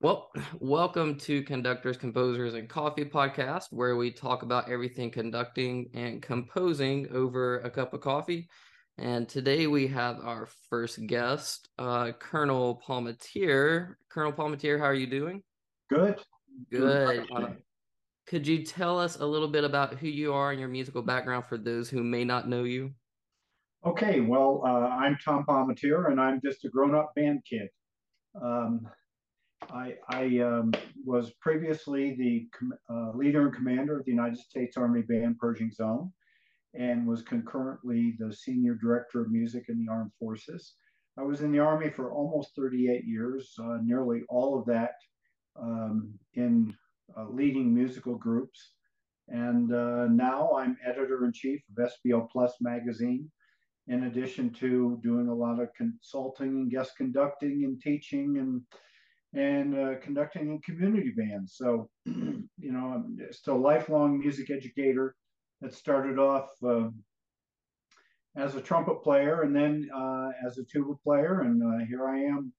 Well, welcome to Conductors, Composers, and Coffee podcast, where we talk about everything conducting and composing over a cup of coffee. And today we have our first guest, uh, Colonel Palmatier. Colonel Palmatier, how are you doing? Good. Good. Uh, could you tell us a little bit about who you are and your musical background for those who may not know you? Okay, well, uh, I'm Tom Palmatier, and I'm just a grown-up band kid. Um, I, I um, was previously the uh, leader and commander of the United States Army Band Pershing's Own and was concurrently the senior director of music in the armed forces. I was in the Army for almost 38 years, uh, nearly all of that um, in uh, leading musical groups. And uh, now I'm editor in chief of SBO Plus magazine, in addition to doing a lot of consulting and guest conducting and teaching and and uh, conducting in community bands. So, you know, I'm just a lifelong music educator that started off uh, as a trumpet player and then uh, as a tuba player. And uh, here I am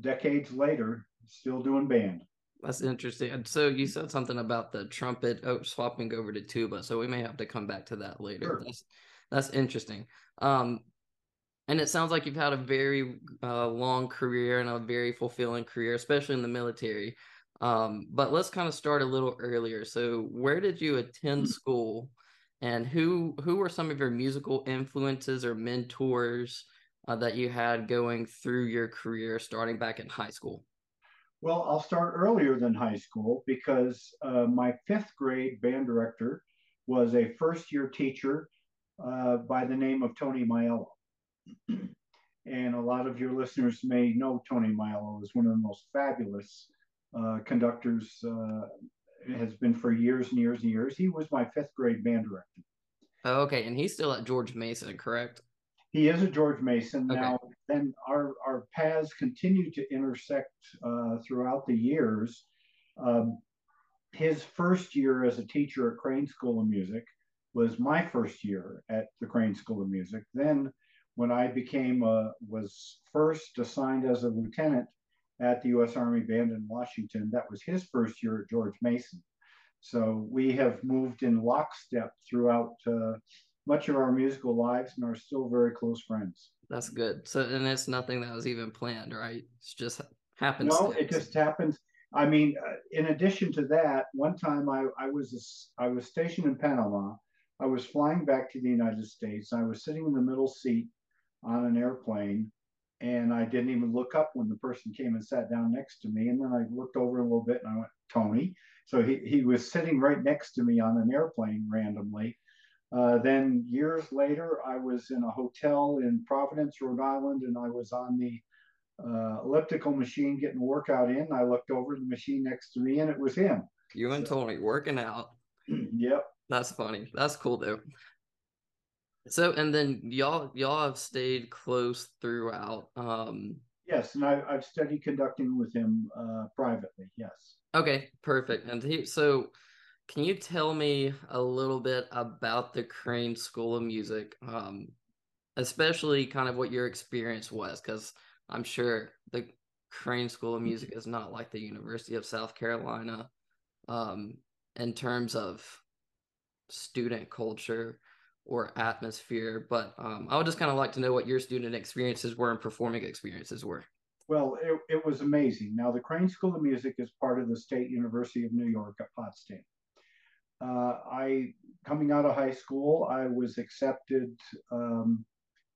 decades later, still doing band. That's interesting. So you said something about the trumpet oh, swapping over to tuba. So we may have to come back to that later. Sure. That's that's interesting. Um, and it sounds like you've had a very uh, long career and a very fulfilling career, especially in the military. Um, but let's kind of start a little earlier. So, where did you attend hmm. school, and who who were some of your musical influences or mentors uh, that you had going through your career, starting back in high school? Well, I'll start earlier than high school because uh, my fifth grade band director was a first year teacher uh, by the name of Tony Maiello and a lot of your listeners may know Tony Maiello is one of the most fabulous uh, conductors. Uh, has been for years and years and years. He was my fifth grade band director. Oh, okay, and he's still at George Mason, correct? He is a George Mason okay. now. Then our our paths continue to intersect uh, throughout the years. Um, his first year as a teacher at Crane School of Music was my first year at the Crane School of Music. Then when I became uh, was first assigned as a lieutenant at the U.S. Army Band in Washington. That was his first year at George Mason. So we have moved in lockstep throughout uh, much of our musical lives and are still very close friends. That's good. So and it's nothing that was even planned, right? It's just happens. No, it just happens. I mean, uh, in addition to that, one time I, I was a, I was stationed in Panama. I was flying back to the United States. I was sitting in the middle seat on an airplane and I didn't even look up when the person came and sat down next to me. And then I looked over a little bit and I went, Tony. So he, he was sitting right next to me on an airplane randomly. Uh, then years later, I was in a hotel in Providence, Rhode Island, and I was on the uh, elliptical machine getting a workout in. I looked over the machine next to me and it was him. You and so, Tony working out. yep. That's funny. That's cool though. So and then y'all y'all have stayed close throughout. Um Yes, and I, I've studied conducting with him uh, privately. Yes. Okay, perfect. And he, so, can you tell me a little bit about the Crane School of Music, um, especially kind of what your experience was? Because I'm sure the Crane School of Music is not like the University of South Carolina um, in terms of student culture or atmosphere. But um, I would just kind of like to know what your student experiences were and performing experiences were. Well, it, it was amazing. Now, the Crane School of Music is part of the State University of New York at Potsdam. Uh, I, coming out of high school, I was accepted um,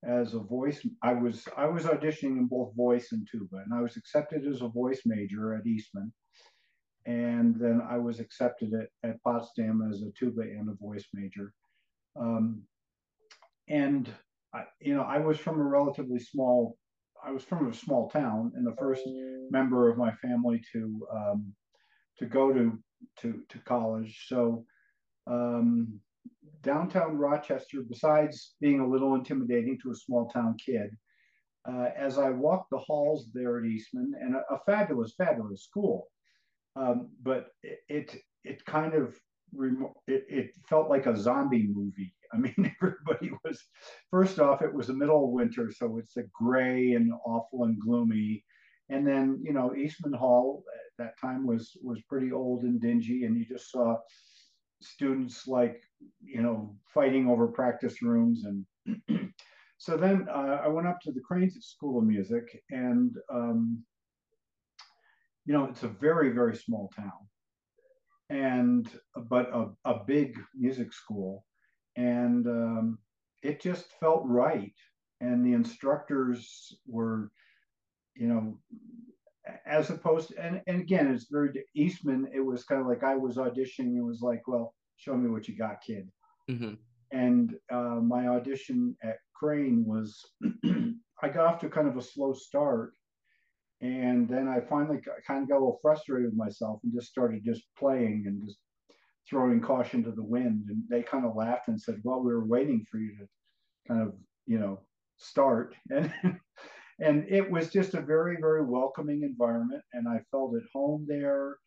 as a voice. I was I was auditioning in both voice and tuba, and I was accepted as a voice major at Eastman, and then I was accepted at, at Potsdam as a tuba and a voice major. Um, and I, you know, I was from a relatively small. I was from a small town, and the first member of my family to um, to go to to to college. So um, downtown Rochester, besides being a little intimidating to a small town kid, uh, as I walked the halls there at Eastman, and a, a fabulous, fabulous school, um, but it, it, kind of it, it felt like a zombie movie. I mean, everybody was, first off, it was the middle of winter, so it's a gray and awful and gloomy. And then, you know, Eastman Hall at that time was was pretty old and dingy, and you just saw students like, you know, fighting over practice rooms. And so then uh, I went up to the Cranes School of Music, and um, you know, it's a very very small town and but a, a big music school and um, it just felt right and the instructors were you know as opposed to, and, and again it's very eastman it was kind of like i was auditioning it was like well show me what you got kid mm-hmm. and uh, my audition at crane was i got off to kind of a slow start and then I finally kind of got a little frustrated with myself and just started just playing and just throwing caution to the wind. And they kind of laughed and said, "Well, we were waiting for you to kind of, you know, start." And and it was just a very, very welcoming environment, and I felt at home there.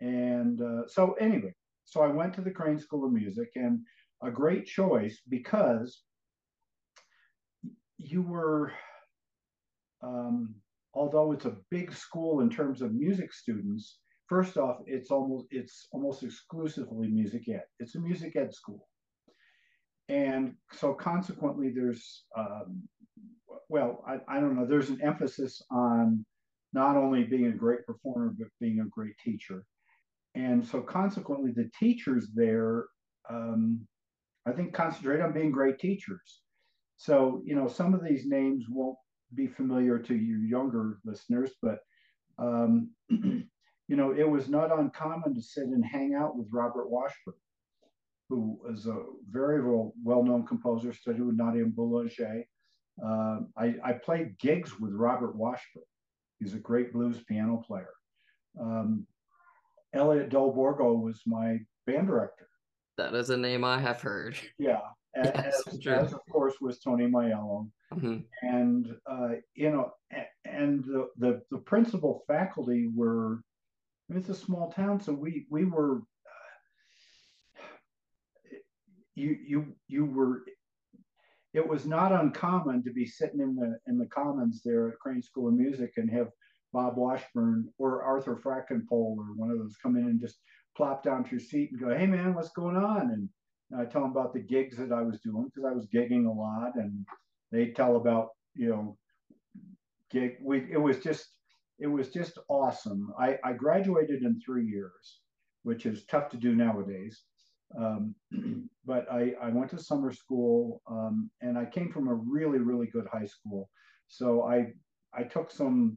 And uh, so, anyway, so I went to the Crane School of Music, and a great choice because you were. Um, although it's a big school in terms of music students, first off, it's almost it's almost exclusively music ed. It's a music ed school, and so consequently, there's um, well, I, I don't know. There's an emphasis on not only being a great performer but being a great teacher, and so consequently, the teachers there, um, I think, concentrate on being great teachers. So you know, some of these names won't be familiar to you younger listeners, but um, you know, it was not uncommon to sit and hang out with Robert Washburn, who is a very well-known composer, studied with Nadia Boulanger. Uh, I, I, played gigs with Robert Washburn. He's a great blues piano player. Um, Elliot Del Borgo was my band director. That is a name I have heard. Yeah, as, as, as of course was Tony Maiello. Mm-hmm. And uh, you know, and the, the the principal faculty were. I mean, it's a small town, so we we were. Uh, you you you were. It was not uncommon to be sitting in the in the commons there at Crane School of Music and have Bob Washburn or Arthur Frackenpohl or one of those come in and just plop down to your seat and go, "Hey man, what's going on?" And I tell them about the gigs that I was doing because I was gigging a lot, and they tell about you know gig. We it was just it was just awesome. I, I graduated in three years, which is tough to do nowadays. Um, but I, I went to summer school um, and I came from a really, really good high school. So I, I took some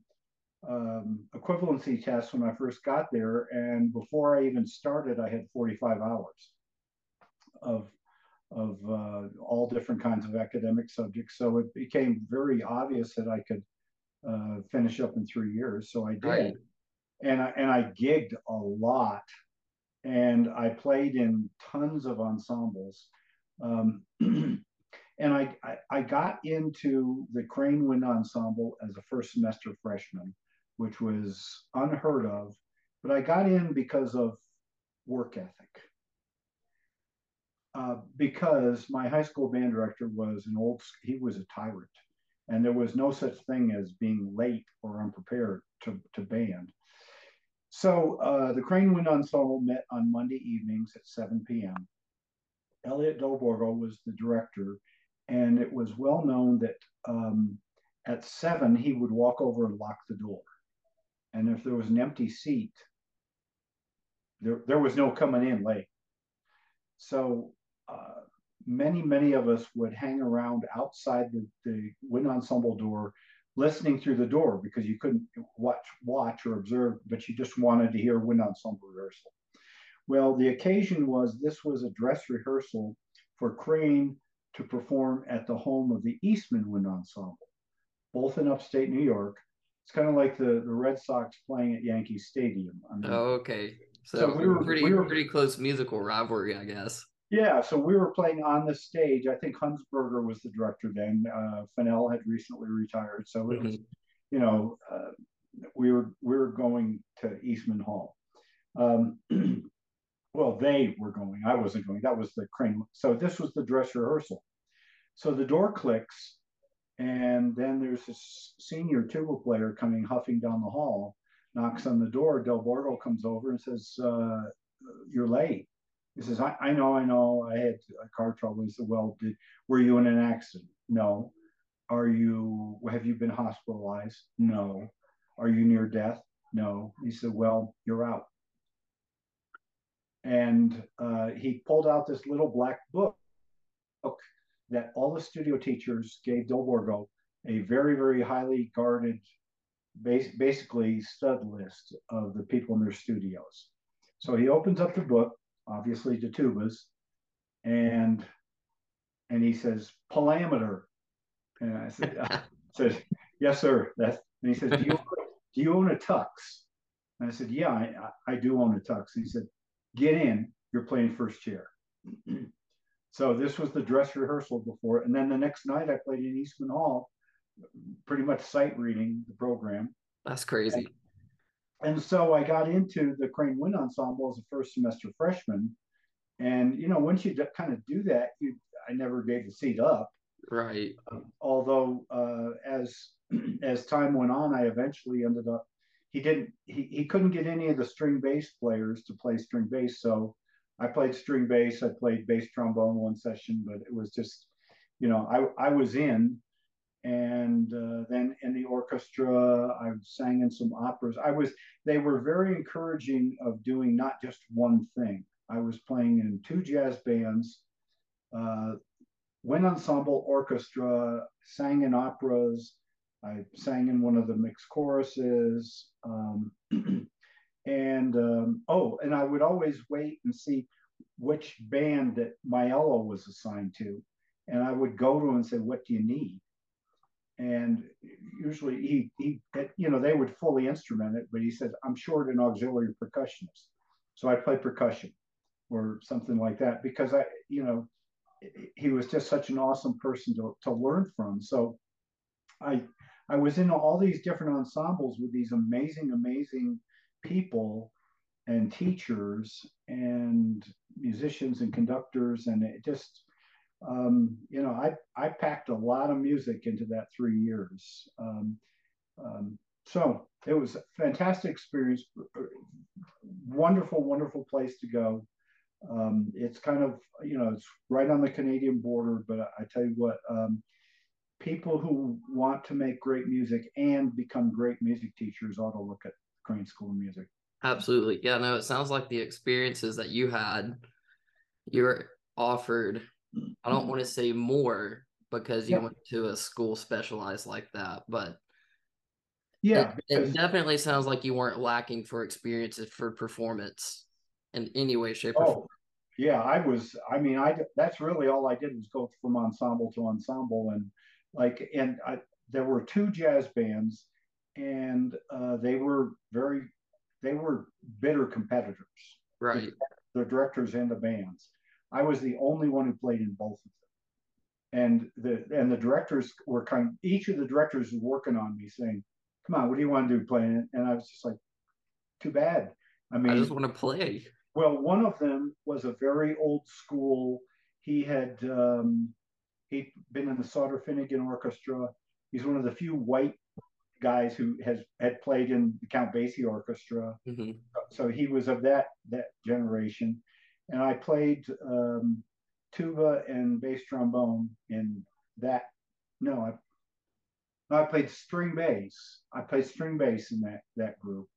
um, equivalency tests when I first got there. And before I even started, I had 45 hours of of uh, all different kinds of academic subjects. So it became very obvious that I could uh, finish up in three years. So I did, right. and I and I gigged a lot, and I played in tons of ensembles. Um, and I, I, I got into the Crane Wind Ensemble as a first semester freshman, which was unheard of. But I got in because of work ethic. Uh, because my high school band director was an old, he was a tyrant. And there was no such thing as being late or unprepared to, to band. So uh, the Crane Wind Ensemble met on Monday evenings at 7 p.m. Elliot Del Borgo was the director, and it was well known that um, at seven he would walk over and lock the door. And if there was an empty seat, there, there was no coming in late. So uh, many, many of us would hang around outside the, the wind ensemble door, listening through the door because you couldn't watch, watch or observe, but you just wanted to hear wind ensemble rehearsal. Well, the occasion was this was a dress rehearsal for Crane to perform at the home of the Eastman Wind Ensemble, both in upstate New York. It's kind of like the, the Red Sox playing at Yankee Stadium. I mean, oh, okay. So, so we were pretty we were, pretty close musical rivalry, I guess. Yeah, so we were playing on the stage. I think Hunsberger was the director then. Uh, Fennell had recently retired, so it mm-hmm. was, you know, uh, we were we were going to Eastman Hall. Um, well, they were going. I wasn't going. That was the crane. So this was the dress rehearsal. So the door clicks, and then there's this senior tuba player coming huffing down the hall, knocks on the door. Del Borgo comes over and says, uh, "You're late." He says, I, I, know, I know, I had a car trouble." He said, "Well, did, were you in an accident?" No. Are you? Have you been hospitalized? No. Are you near death? No. He said, "Well, you're out." And uh, he pulled out this little black book that all the studio teachers gave Del Borgo a very, very highly guarded, basically stud list of the people in their studios. So he opens up the book, obviously the tubas, and and he says Palmatier, and I said, I uh, said yes, sir. That's and he says, do you do you own a tux? And I said, yeah, I, I do own a tux. And he said, get in. You're playing first chair. So this was the dress rehearsal before. And then the next night I played in Eastman Hall, pretty much sight reading the program. That's crazy. And, so I got into the Crane Wind Ensemble as a first semester freshman. And, you know, once you kind of do that, you, I never gave the seat up. Right. Um, although uh, as as time went on, I eventually ended up. He didn't. He, he couldn't get any of the string bass players to play string bass, so I played string bass. I played bass trombone one session, but it was just, you know, I, I was in. And uh, then in the orchestra, I sang in some operas. I was, they were very encouraging of doing not just one thing. I was playing in two jazz bands, uh, wind ensemble orchestra, sang in operas. I sang in one of the mixed choruses. Um, And um, oh, and I would always wait and see which band that Maiello was assigned to. And I would go to and say, What do you need? And usually he, he you know, they would fully instrument it, but he said, I'm short an auxiliary percussionist. So I play percussion or something like that because I, you know, he was just such an awesome person to, to learn from. So I I was in all these different ensembles with these amazing, amazing people and teachers and musicians and conductors and it just um, you know I, I packed a lot of music into that three years um, um, so it was a fantastic experience wonderful wonderful place to go um, it's kind of you know it's right on the canadian border but i tell you what um, people who want to make great music and become great music teachers ought to look at Crane School of Music. Absolutely. Yeah, no, it sounds like the experiences that you had, you were offered, I don't want to say more because you went to a school specialized like that, but yeah, it, it, definitely sounds like you weren't lacking for experiences for performance in any way, shape, or oh, form. Yeah, I was. I mean, I that's really all I did was go from ensemble to ensemble, and like, and I, there were two jazz bands and uh, they were very they were bitter competitors right the, directors and the bands i was the only one who played in both of them. And the and the directors were kind of, each of the directors was working on me saying come on what do you want to do playing it? And i was just like too bad. I mean i just want to play. well one of them was a very old school he had um, he'd been in the sauter finegan orchestra. He's one of the few white guys who has had played in the Count Basie Orchestra. Mm-hmm. So he was of that that generation, and I played um, tuba and bass trombone in that. No, I no, I played string bass. I played string bass in that that group,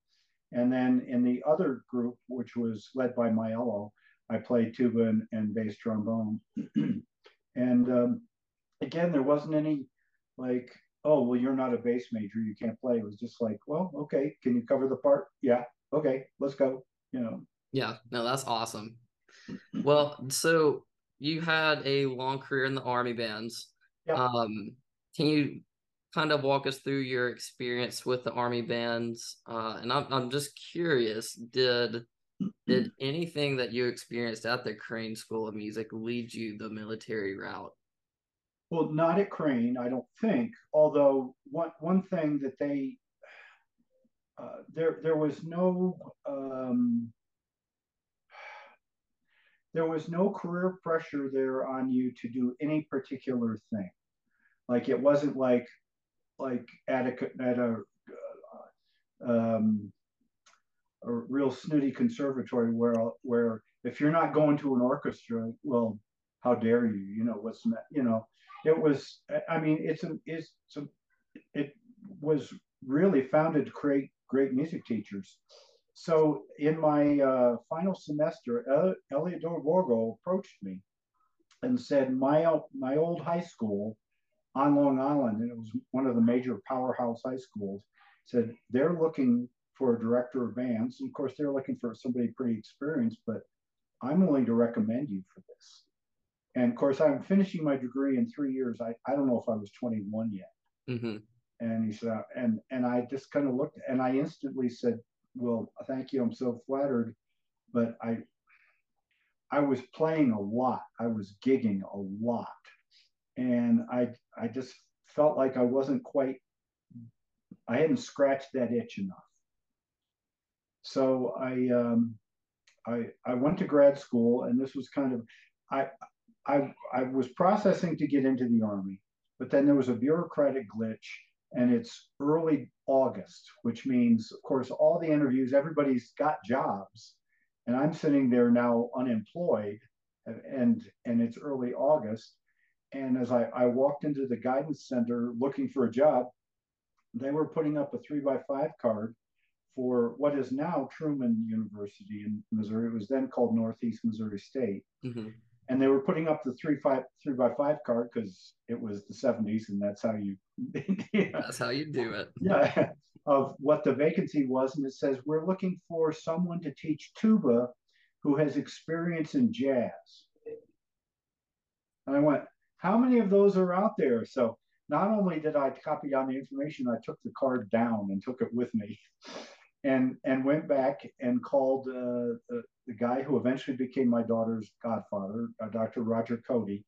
and then in the other group, which was led by Maiello, I played tuba and, and bass trombone. and um, again, there wasn't any like oh well you're not a bass major you can't play it was just like well okay can you cover the part yeah okay let's go you know yeah no that's awesome well so you had a long career in the army bands yeah. um can you kind of walk us through your experience with the army bands uh and i'm, I'm just curious did did anything that you experienced at the crane school of music lead you the military route well, not at Crane, I don't think. Although one one thing that they uh, there there was no um, there was no career pressure there on you to do any particular thing. Like it wasn't like like at a at a uh, um, a real snooty conservatory where where if you're not going to an orchestra, well, how dare you? You know what's you know. It was. I mean, it's a it's a, it was really founded to create great music teachers. So in my uh, final semester, El- Elliot Del Borgo approached me and said, my, my old high school on Long Island, and it was one of the major powerhouse high schools, said they're looking for a director of bands. And of course, they're looking for somebody pretty experienced, but I'm willing to recommend you for this. And of course, I'm finishing my degree in three years. I, I don't know if I was 21 yet. Mm-hmm. And he said, and and I just kind of looked, and I instantly said, "Well, thank you. I'm so flattered, but I I was playing a lot. I was gigging a lot, and I I just felt like I wasn't quite. I hadn't scratched that itch enough. So I um, I I went to grad school, and this was kind of I I I was processing to get into the army, but then there was a bureaucratic glitch and it's early August, which means, of course, all the interviews, everybody's got jobs, and I'm sitting there now unemployed, and and it's early August, and as I, I walked into the guidance center looking for a job, they were putting up a three by five card for what is now Truman University in Missouri. It was then called Northeast Missouri State. Mm-hmm and they were putting up the three five three by five card because it was the 70s and that's how you yeah. that's how you do it. Yeah of what the vacancy was and it says we're looking for someone to teach tuba who has experience in jazz. And i went how many of those are out there? So not only did i copy down the information i took the card down and took it with me and and went back and called uh, the, the guy who eventually became my daughter's godfather, uh, Dr. Roger Cody,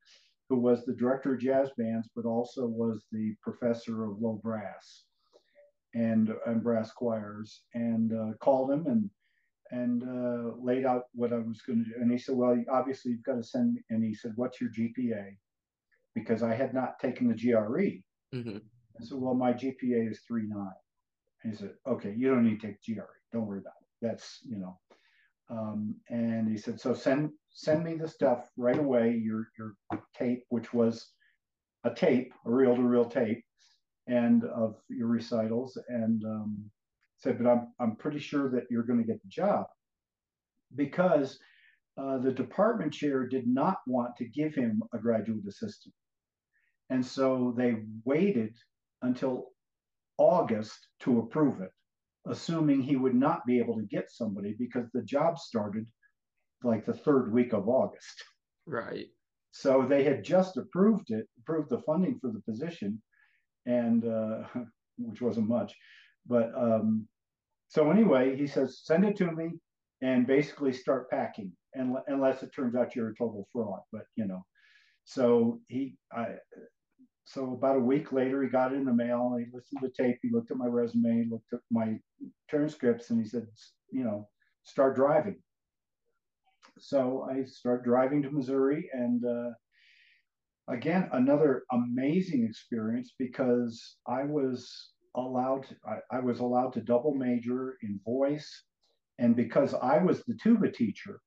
who was the director of jazz bands, but also was the professor of low brass and and brass choirs, and uh, called him and and uh, laid out what I was going to do. And he said, "Well, obviously you've got to send." Me. And he said, "What's your GPA?" Because I had not taken the GRE. Mm-hmm. I said, "Well, my GPA is three nine. He said, "Okay, you don't need to take GRE. Don't worry about it. That's you know." Um, and he said, "So send send me the stuff right away. Your your tape, which was a tape, a reel to reel tape, and of your recitals." And um, said, "But I'm I'm pretty sure that you're going to get the job because uh, the department chair did not want to give him a graduate assistant, and so they waited until August to approve it." assuming he would not be able to get somebody because the job started like the third week of August. Right. So they had just approved it, approved the funding for the position, and uh, which wasn't much. But um, so anyway, he says, send it to me and basically start packing, and unless it turns out you're a total fraud. But you know, so he, I, so about a week later, he got it in the mail. He listened to the tape. He looked at my resume, He looked at my transcripts, and he said, you know, start driving. So I start driving to Missouri, and uh, again, another amazing experience because I was allowed. I, I was allowed to double major in voice, and because I was the tuba teacher,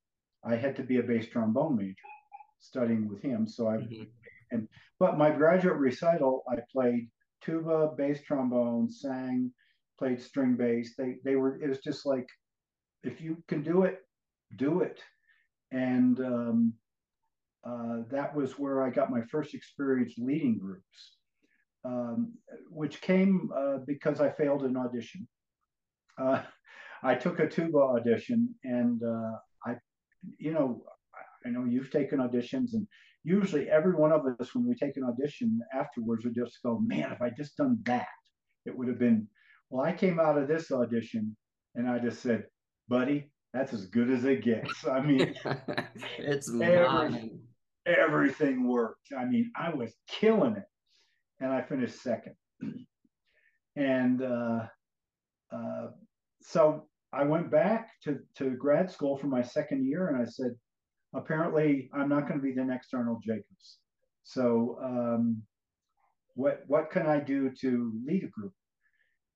I had to be a bass trombone major studying with him. So I mm-hmm. And but my graduate recital, I played tuba, bass trombone, sang, played string bass. They they were it was just like if you can do it, do it. And um, uh, that was where I got my first experience leading groups, um, which came uh, because I failed an audition. Uh, I took a tuba audition, and uh, I, you know, I know you've taken auditions, and usually every one of us, when we take an audition afterwards, would just go, man, if I just done that, it would have been. Well, I came out of this audition and I just said, buddy, that's as good as it gets. I mean, it's every, everything worked. I mean, I was killing it, and I finished second. and uh, uh, so I went back to, to grad school for my second year, and I said, apparently I'm not going to be the next Arnold Jacobs. So um, what what can I do to lead a group?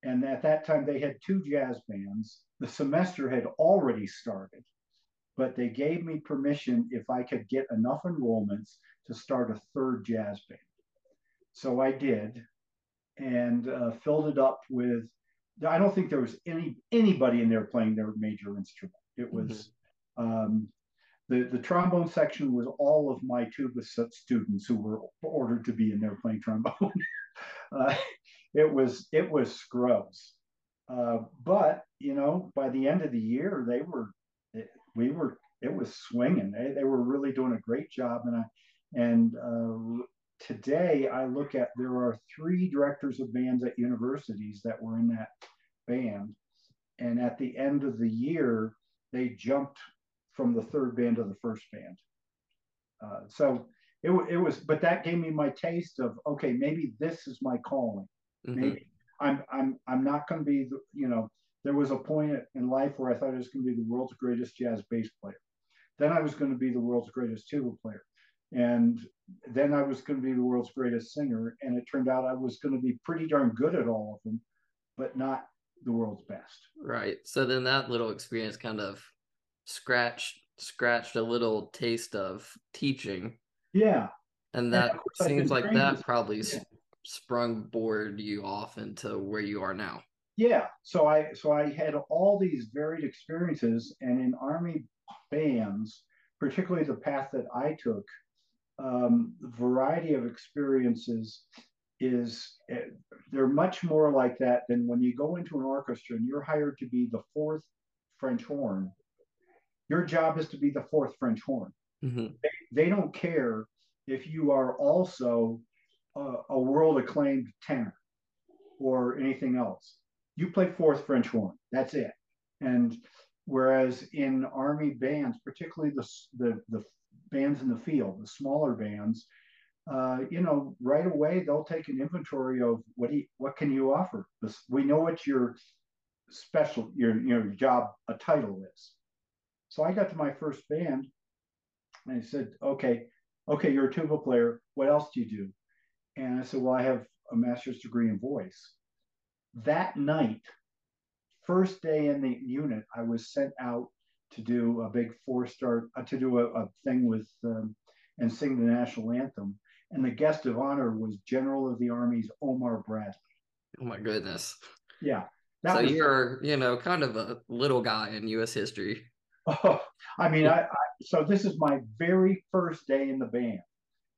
And at that time they had two jazz bands. The semester had already started, but they gave me permission if I could get enough enrollments to start a third jazz band. So I did, and uh, filled it up with. I don't think there was any anybody in there playing their major instrument. It was mm-hmm. um, the the trombone section was all of my tuba students who were ordered to be in there playing trombone. uh, it was it was scrubs, uh, but you know by the end of the year they were we were it was swinging. They, they were really doing a great job, and I and uh, today I look at there are three directors of bands at universities that were in that band, and at the end of the year they jumped from the third band to the first band. Uh, so it, it was, but that gave me my taste of okay, maybe this is my calling. Mm-hmm. Maybe I'm I'm I'm not going to be the, you know. There was a point in life where I thought I was going to be the world's greatest jazz bass player. Then I was going to be the world's greatest tuba player. And then I was going to be the world's greatest singer. And it turned out I was going to be pretty darn good at all of them, but not the world's best. Right. So then that little experience kind of scratched scratched a little taste of teaching. Yeah. And that and seems like that probably yeah. sprung board you off into where you are now. Yeah. So I so I had all these varied experiences and in army bands, particularly the path that I took, um, variety of experiences is eh, they're much more like that than when you go into an orchestra and you're hired to be the fourth French horn. Your job is to be the fourth French horn. Mm-hmm. They, they, don't care if you are also a, a world acclaimed tenor or anything else. You play fourth French horn. That's it. And whereas in army bands, particularly the the, the bands in the field, the smaller bands, uh, you know, right away they'll take an inventory of what do you, what can you offer. We know what your special your your job a title is. So I got to my first band, and I said, okay, okay, you're a tuba player. What else do you do? And I said, well, I have a master's degree in voice. That night, first day in the unit, I was sent out to do a big four star uh, to do a, a thing with um, and sing the national anthem. And the guest of honor was General of the Army's Omar Bradley. Oh my goodness! Yeah, so was, you're you know kind of a little guy in U.S. history. Oh, I mean, I, I so this is my very first day in the band,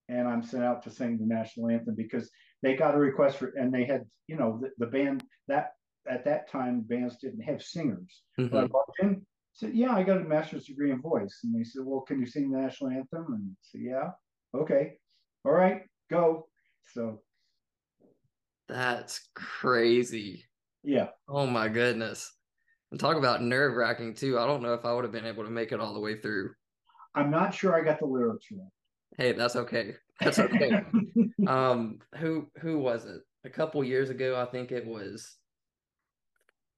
and I'm sent out to sing the national anthem because they got a request for, and they had you know the, the band that at that time bands didn't have singers. Mm-hmm. But I walked in, said, "Yeah, I got a master's degree in voice." And they said, "Well, can you sing the national anthem?" And I said, "Yeah, okay, all right, go." So that's crazy. Yeah. Oh my goodness. And talk about nerve wracking too. I don't know if I would have been able to make it all the way through. I'm not sure I got the lyrics right. Hey, that's okay. That's okay. um, who who was it? A couple years ago, I think it was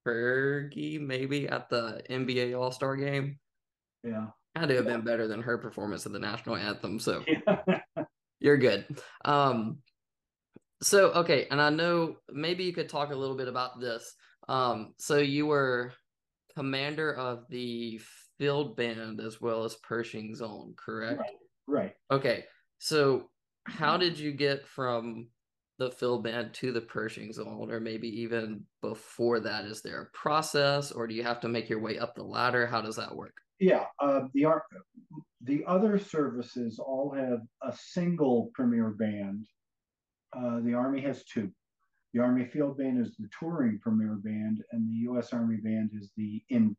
Fergie, maybe at the NBA All Star game. Yeah. Had to have been better than her performance of the national anthem. So yeah. you're good. Um, so okay, and I know maybe you could talk a little bit about this. Um, so you were commander of the field band as well as Pershing's Own, correct? Right. right. Okay. So how did you get from the field band to the Pershing's Own, or maybe even before that? Is there a process, or do you have to make your way up the ladder? How does that work? Yeah, uh, the the other services all have a single premier band. Uh, the Army has two. The Army Field Band is the touring premier band, and the U.S. Army Band is the in.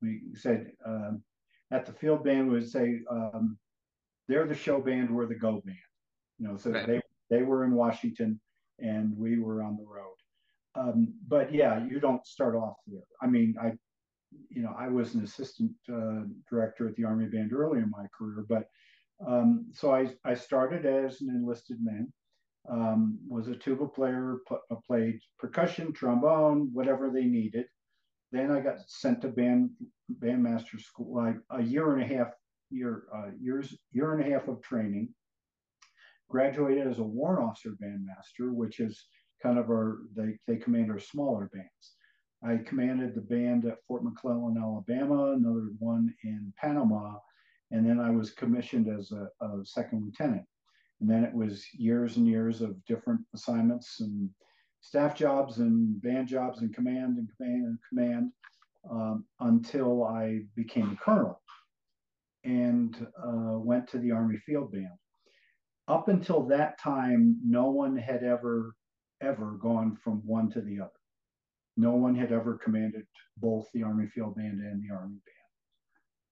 We said uh, at the field band we would say um, they're the show band, we're the go band. You know, so okay. they they were in Washington and we were on the road. Um, but yeah, you don't start off there. I mean, I, you know, I was an assistant uh, director at the Army Band early in my career, but um, so I, I started as an enlisted man, um, was a tuba player, pl- uh, played percussion, trombone, whatever they needed. Then I got sent to band bandmaster school. Like a year and a half year uh, years year and a half of training. Graduated as a warrant officer bandmaster, which is kind of our they they command our smaller bands. I commanded the band at Fort McClellan, Alabama, another one in Panama, and then I was commissioned as a, a second lieutenant. And then it was years and years of different assignments and staff jobs and band jobs and command and command and command um, until I became a colonel and uh, went to the Army Field Band. Up until that time, no one had ever, ever gone from one to the other. No one had ever commanded both the Army Field Band and the Army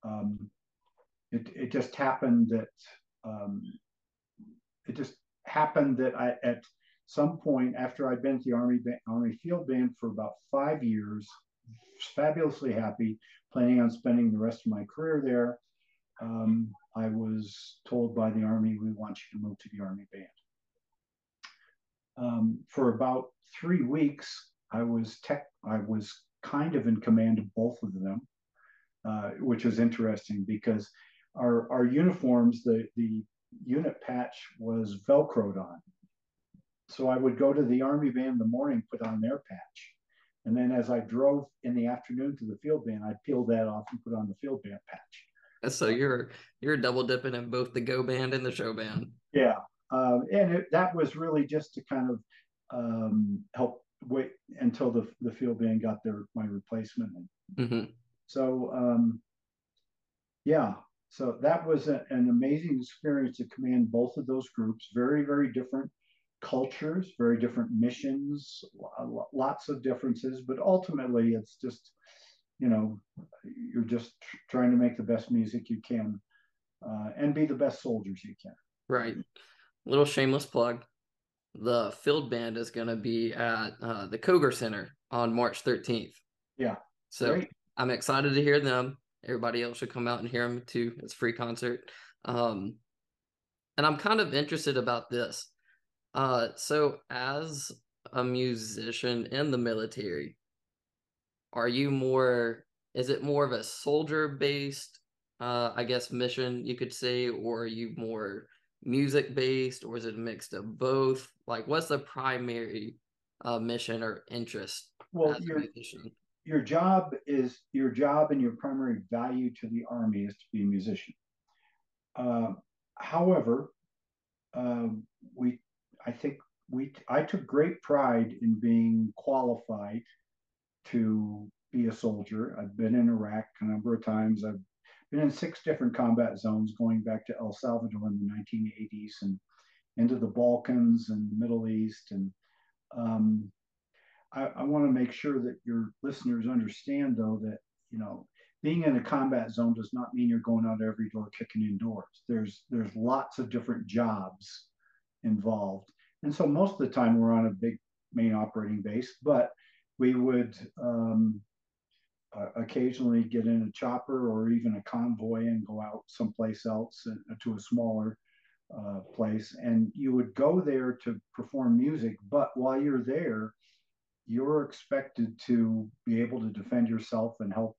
Band. Um, it, it just happened that um, it just happened that I at some point after I'd been at the Army Army Field Band for about five years, fabulously happy, planning on spending the rest of my career there. Um, I was told by the Army, we want you to move to the Army Band. Um, for about three weeks, I was tech, I was kind of in command of both of them, uh, which was interesting because our, our uniforms, the, the unit patch was Velcroed on. So I would go to the Army band in the morning, put on their patch. And then as I drove in the afternoon to the field band, I'd peel that off and put on the field band patch. So you're you're double dipping in both the go band and the show band. Yeah, um, and it, that was really just to kind of um, help wait until the the field band got their my replacement. Mm-hmm. So um, yeah, so that was a, an amazing experience to command both of those groups. Very very different cultures, very different missions, lots of differences, but ultimately it's just, you know, you're just trying to make the best music you can uh, and be the best soldiers you can. Right. Little shameless plug. The field band is going to be at uh, the Koger Center on March 13th. Yeah. So Great. I'm excited to hear them. Everybody else should come out and hear them too. It's free concert. Um, and I'm kind of interested about this uh, so as a musician in the military, are you more? Is it more of a soldier based, uh, I guess, mission you could say, or are you more music based, or is it a mix of both? Like, what's the primary uh, mission or interest? Well, your your job is your job and your primary value to the army is to be a musician. Uh, however, um, we I think we I took great pride in being qualified to be a soldier. I've been in Iraq a number of times. I've been in six different combat zones going back to El Salvador in the 1980s and into the Balkans and the Middle East. And um, I, I want to make sure that your listeners understand, though, that you know being in a combat zone does not mean you're going out every door kicking in doors. There's there's lots of different jobs involved. And so most of the time we're on a big main operating base, but we would um, uh, occasionally get in a chopper or even a convoy and go out someplace else uh, to a smaller uh, place. And you would go there to perform music, but while you're there, you're expected to be able to defend yourself and help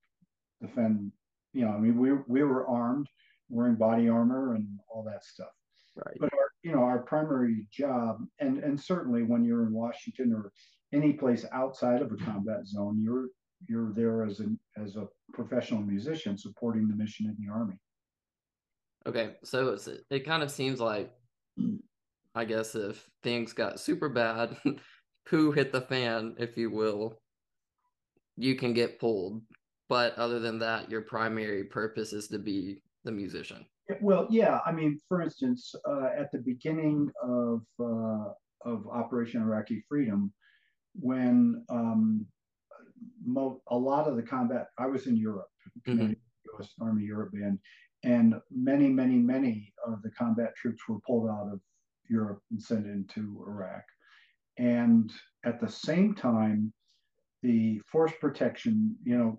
defend. You know, I mean, we we were armed, wearing body armor and all that stuff. Right. But our, you know, our primary job, and and certainly when you're in Washington or any place outside of a combat zone, you're you're there as an as a professional musician supporting the mission in the army. Okay, so it's, it kind of seems like, I guess, if things got super bad, poo hit the fan, if you will, you can get pulled. But other than that, your primary purpose is to be the musician. Well, yeah. I mean, for instance, uh, at the beginning of uh, of Operation Iraqi Freedom, when um, mo- a lot of the combat, I was in Europe, mm-hmm. U.S. Army Europe Band, and many, many, many of the combat troops were pulled out of Europe and sent into Iraq. And at the same time, the force protection, you know,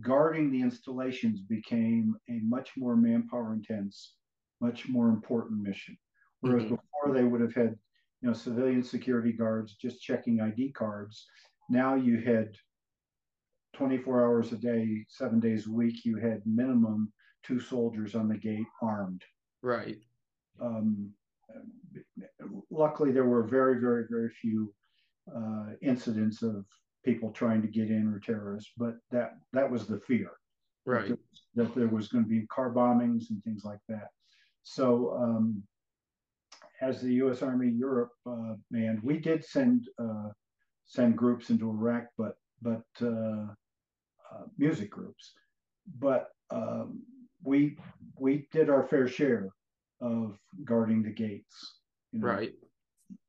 guarding the installations became a much more manpower intense, much more important mission. Whereas mm-hmm. before they would have had, you know, civilian security guards just checking ID cards. Now you had 24 hours a day, seven days a week, you had minimum two soldiers on the gate armed. Right. Um, luckily, there were very, very, very few uh, incidents of people trying to get in or terrorists, but that that was the fear. Right. That, that there was going to be car bombings and things like that. So, um, as the U.S. Army Europe uh, we did send uh, send groups into Iraq, but but uh, uh music groups. But um, we we did our fair share of guarding the gates. You know? Right.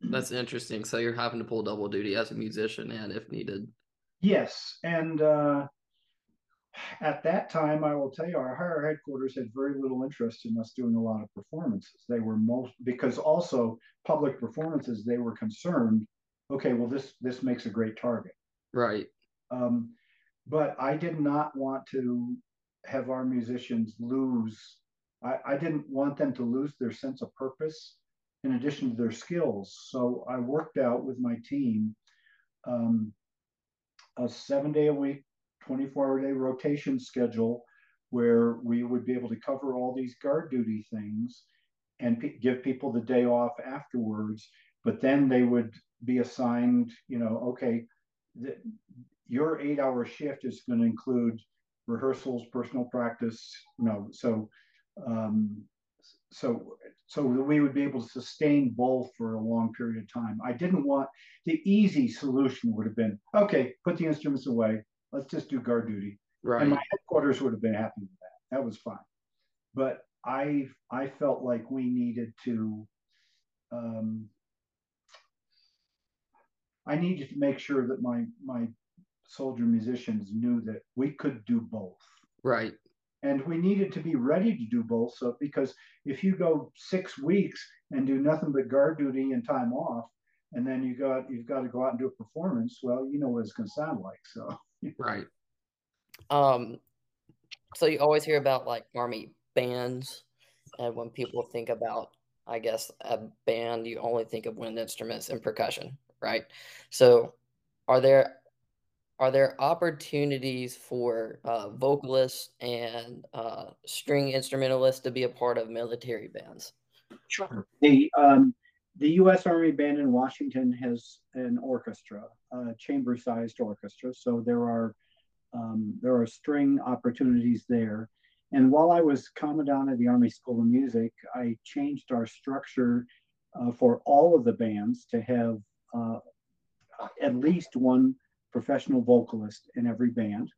That's interesting. So you're having to pull double duty as a musician and if needed. Yes, and uh, at that time, I will tell you, our higher headquarters had very little interest in us doing a lot of performances. They were most because also public performances. They were concerned. Okay, well this this makes a great target. Right. Um, but I did not want to have our musicians lose. I, I didn't want them to lose their sense of purpose in addition to their skills. So I worked out with my team um, a seven day a week, 24 hour day rotation schedule where we would be able to cover all these guard duty things and p- give people the day off afterwards. But then they would be assigned, you know, okay, the, your eight hour shift is going to include rehearsals, personal practice, you know, so um, so so we would be able to sustain both for a long period of time. I didn't want the easy solution would have been okay, put the instruments away, let's just do guard duty. Right. And my headquarters would have been happy with that. That was fine. But I I felt like we needed to um, I needed to make sure that my my soldier musicians knew that we could do both. Right. And we needed to be ready to do both. So because if you go six weeks and do nothing but guard duty and time off, and then you got you've got to go out and do a performance, well, you know what it's gonna sound like. So right. Um so you always hear about like army bands and when people think about I guess a band, you only think of wind instruments and percussion, right? So are there are there opportunities for uh, vocalists and uh, string instrumentalists to be a part of military bands? Sure. The um, the U.S. Army Band in Washington has an orchestra, a chamber-sized orchestra. So there are um, there are string opportunities there. And while I was commandant of the Army School of Music, I changed our structure uh, for all of the bands to have uh, at least one professional vocalist in every band.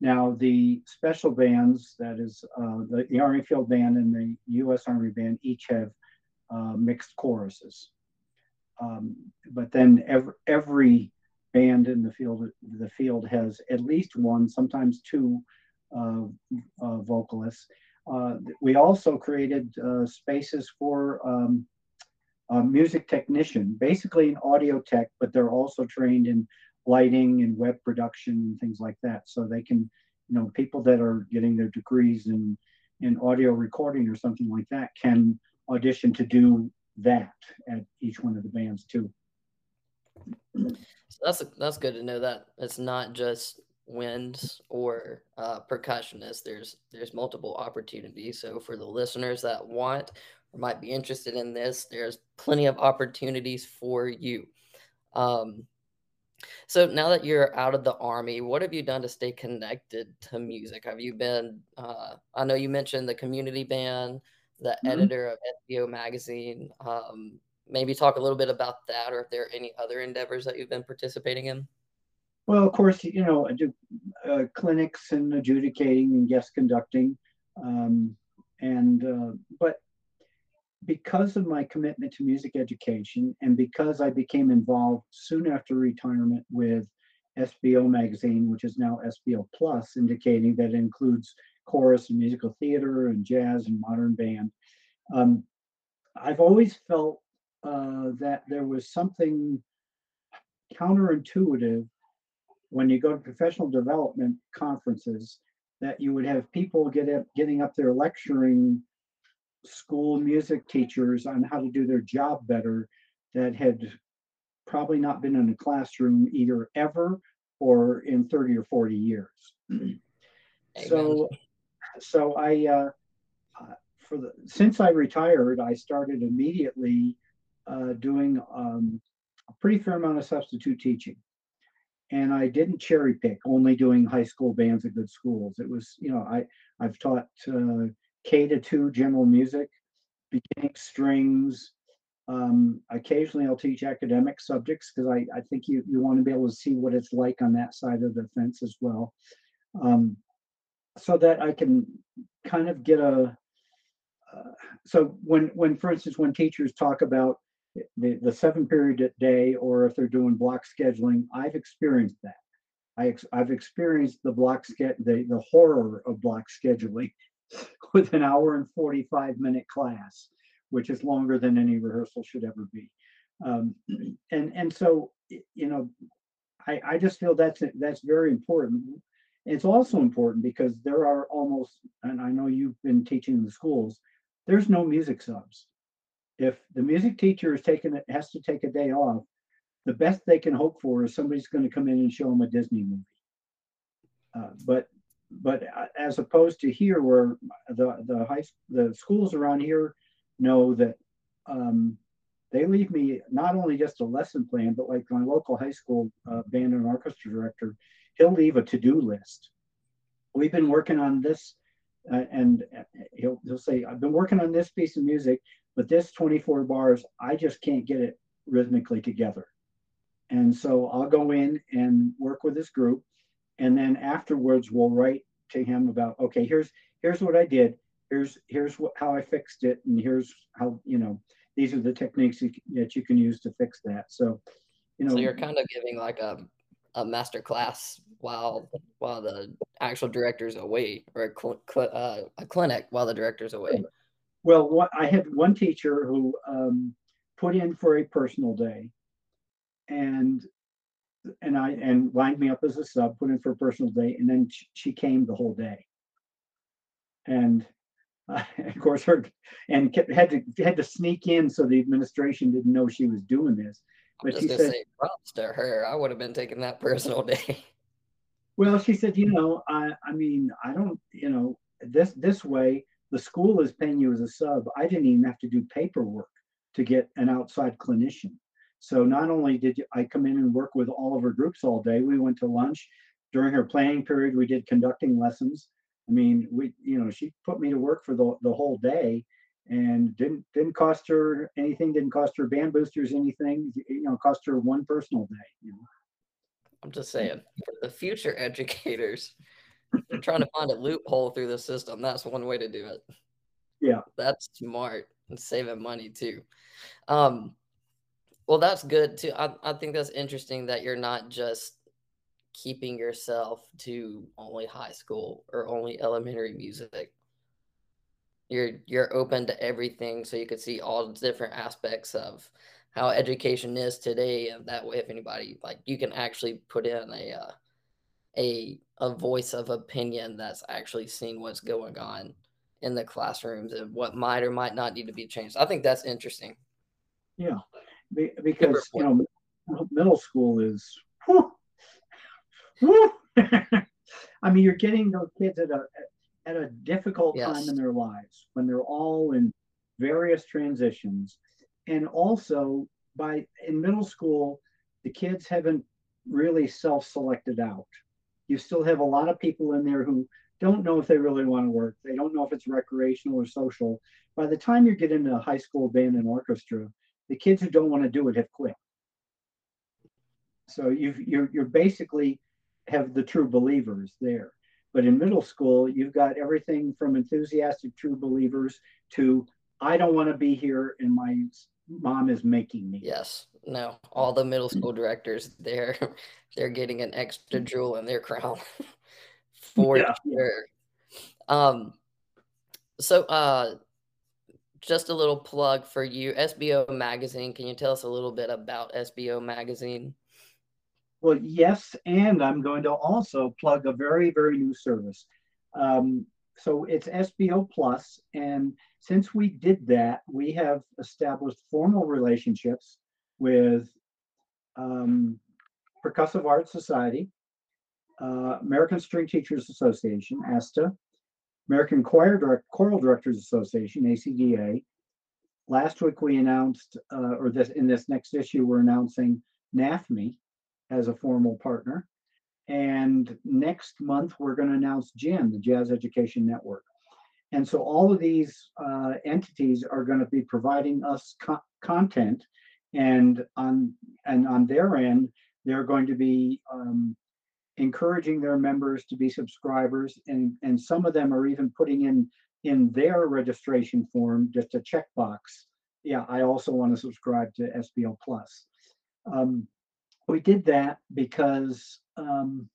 Now, the special bands, that is uh, the, the, Army Field Band and the U.S. Army Band, each have uh, mixed choruses. Um, but then every, every band in the field, the field has at least one, sometimes two uh, uh vocalists. Uh, we also created uh, spaces for um, music technician, basically an audio tech, but they're also trained in lighting and web production and things like that. So they can, you know, people that are getting their degrees in in audio recording or something like that can audition to do that at each one of the bands too. So that's that's good to know that it's not just winds or uh, percussionists. There's there's multiple opportunities. So for the listeners that want or might be interested in this, there's plenty of opportunities for you. Um, so now that you're out of the army, what have you done to stay connected to music? Have you been? Uh, I know you mentioned the community band, the mm-hmm. editor of SBO magazine. Um, maybe talk a little bit about that, or if there are any other endeavors that you've been participating in. Well, of course, you know, I do uh, clinics and adjudicating and guest conducting, um, and uh, but because of my commitment to music education and because I became involved soon after retirement with SBO magazine, which is now SBO Plus, indicating that it includes chorus and musical theater and jazz and modern band. Um, I've always felt uh, that there was something counterintuitive when you go to professional development conferences that you would have people get up, getting up there lecturing school music teachers on how to do their job better that had probably not been in a classroom either ever or in 30 or 40 years. so so I, uh, uh, for the since I retired, I started immediately uh, doing um, a pretty fair amount of substitute teaching, and I didn't cherry pick, only doing high school bands at good schools. It was, you know, I I've taught uh, K to two general music, beginning strings. Um, occasionally, I'll teach academic subjects because I, I think you, you want to be able to see what it's like on that side of the fence as well. Um, so that I can kind of get a, uh, so when, when, for instance, when teachers talk about the, the seven period day, or if they're doing block scheduling, I've experienced that. I ex- I've experienced the block ske- the, the horror of block scheduling with an hour and 45 minute class, which is longer than any rehearsal should ever be. Um, and, and so, you know, I, I just feel that's, that's very important. It's also important because there are almost, and I know you've been teaching in the schools, there's no music subs. If the music teacher is taking it, has to take a day off, the best they can hope for is somebody's going to come in and show them a Disney movie. Uh, but but as opposed to here, where the the high the schools around here know that um, they leave me not only just a lesson plan, but like my local high school uh, band and orchestra director, he'll leave a to do list. We've been working on this, uh, and he'll he'll say, "I've been working on this piece of music, but this 24 bars, I just can't get it rhythmically together." And so I'll go in and work with this group. And then afterwards we'll write to him about, okay, here's here's what I did. Here's here's what how I fixed it. And here's how, you know, these are the techniques you, that you can use to fix that. So, you know. So you're kind of giving like a a master class while while the actual director's away or a, cl- cl- uh, a clinic while the director's away. Well, what I had one teacher who um, put in for a personal day and and I and lined me up as a sub, put in for a personal day, and then she, she came the whole day. And uh, of course, her and kept, had to had to sneak in so the administration didn't know she was doing this. But she said, say props to her. I would have been taking that personal day. Well, she said, you know, I I mean, I don't, you know, this this way the school is paying you as a sub. I didn't even have to do paperwork to get an outside clinician. So not only did I come in and work with all of her groups all day, we went to lunch. During her planning period, we did conducting lessons. I mean, we, you know, she put me to work for the, the whole day and didn't didn't cost her anything, didn't cost her band boosters anything, you know, cost her one personal day, you know. I'm just saying, for the future educators, they're trying to find a loophole through the system. That's one way to do it. Yeah. That's smart and saving money too. Um, well, that's good too. I, I think that's interesting that you're not just keeping yourself to only high school or only elementary music. You're you're open to everything, so you could see all different aspects of how education is today, and that way, if anybody like, you can actually put in a uh, a a voice of opinion that's actually seeing what's going on in the classrooms and what might or might not need to be changed. I think that's interesting. Yeah, because you know middle school is whew, whew. i mean you're getting those kids at a at a difficult yes. time in their lives when they're all in various transitions. And also by in middle school the kids haven't really self-selected out. You still have a lot of people in there who don't know if they really want to work. They don't know if it's recreational or social. By the time you get into high school band and orchestra the kids who don't want to do it have quit. So you you're you're basically have the true believers there. But in middle school, you've got everything from enthusiastic true believers to I don't want to be here and my mom is making me. Yes. No. All the middle school directors they're they're getting an extra jewel in their crown for yeah. sure. Um so uh just a little plug for you SBO Magazine. Can you tell us a little bit about SBO Magazine? Well, yes, and I'm going to also plug a very, very new service. Um, so it's SBO Plus, and since we did that, we have established formal relationships with um, Percussive Arts Society, uh, American String Teachers Association, ASTA, American Choir Choral Directors Association, ACDA. Last week we announced, uh, or this in this next issue, we're announcing NAFME as a formal partner. And next month we're going to announce JEN, the Jazz Education Network. And so all of these uh, entities are going to be providing us co- content, and on and on their end, they're going to be um, encouraging their members to be subscribers, and and some of them are even putting in in their registration form just a checkbox. Yeah, I also want to subscribe to SBO Plus. Um, we did that because um,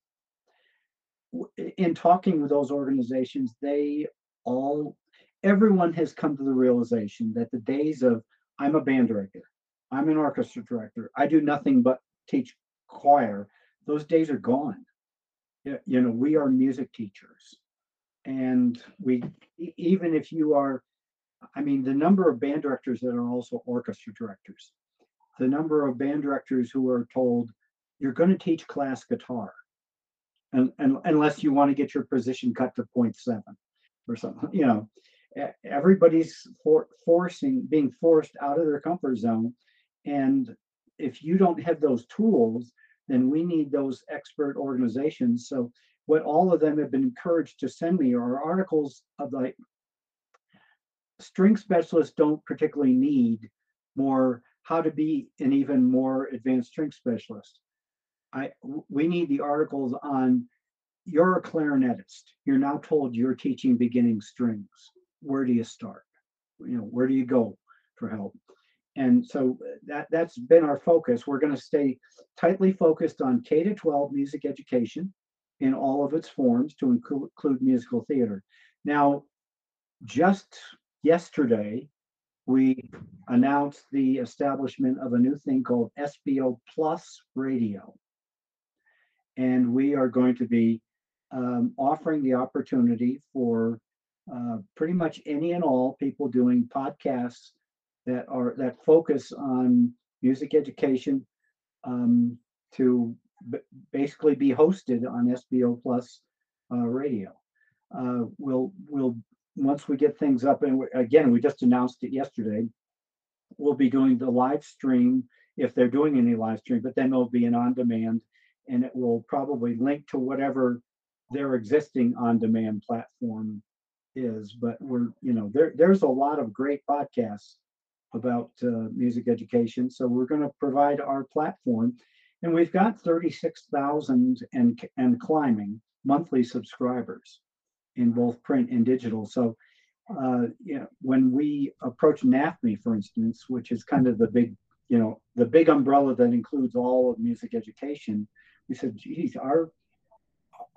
in talking with those organizations, they all everyone has come to the realization that the days of I'm a band director, I'm an orchestra director, I do nothing but teach choir, those days are gone. You know, we are music teachers. And we, even if you are, I mean, the number of band directors that are also orchestra directors, the number of band directors who are told, you're going to teach class guitar, and, and unless you want to get your position cut to 0.7 or something. You know, everybody's for, forcing, being forced out of their comfort zone. And if you don't have those tools, then we need those expert organizations. So what all of them have been encouraged to send me are articles of like string specialists don't particularly need more how to be an even more advanced string specialist. I we need the articles on you're a clarinetist. You're now told you're teaching beginning strings. Where do you start? You know, where do you go for help? And so uh, that that's been our focus. We're going to stay tightly focused on K to 12 music education in all of its forms to include musical theater. Now, just yesterday, we announced the establishment of a new thing called SBO Plus Radio. And we are going to be um, offering the opportunity for uh, pretty much any and all people doing podcasts that are that focus on music education um, to b- basically be hosted on SBO Plus uh, Radio. Uh, we'll we'll once we get things up, and we, again, we just announced it yesterday. We'll be doing the live stream if they're doing any live stream, but then it'll be an on demand, and it will probably link to whatever their existing on-demand platform is. But we're, you know, there there's a lot of great podcasts about uh, music education. So we're going to provide our platform, and we've got 36,000 and and climbing monthly subscribers in both print and digital. So, uh, you know, when we approach NAFME, for instance, which is kind of the big, you know, the big umbrella that includes all of music education, we said, geez, our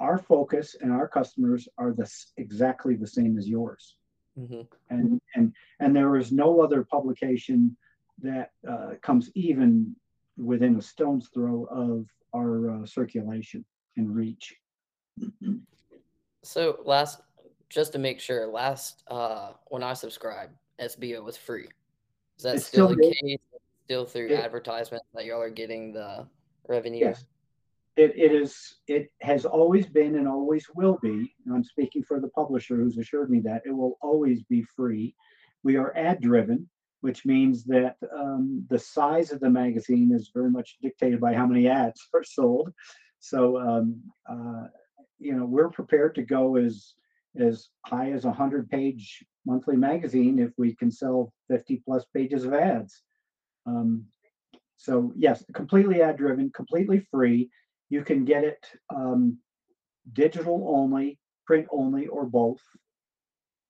our focus and our customers are the exactly the same as yours. Mm-hmm. And and and there is no other publication that uh, comes even within a stone's throw of our uh, circulation and reach. so last, just to make sure, last uh, when I subscribed, SBO was free. Is that still, still, the case? Still through it, advertisement that y'all are getting the revenue? Yes it, it is it has always been and always will be and i'm speaking for the publisher who's assured me that it will always be free. We are ad driven which means that um, the size of the magazine is very much dictated by how many ads are sold. So um, uh, you know we're prepared to go as as high as a 100 page monthly magazine if we can sell 50 plus pages of ads. Um, so yes completely ad driven completely free you can get it um, digital only, print only, or both.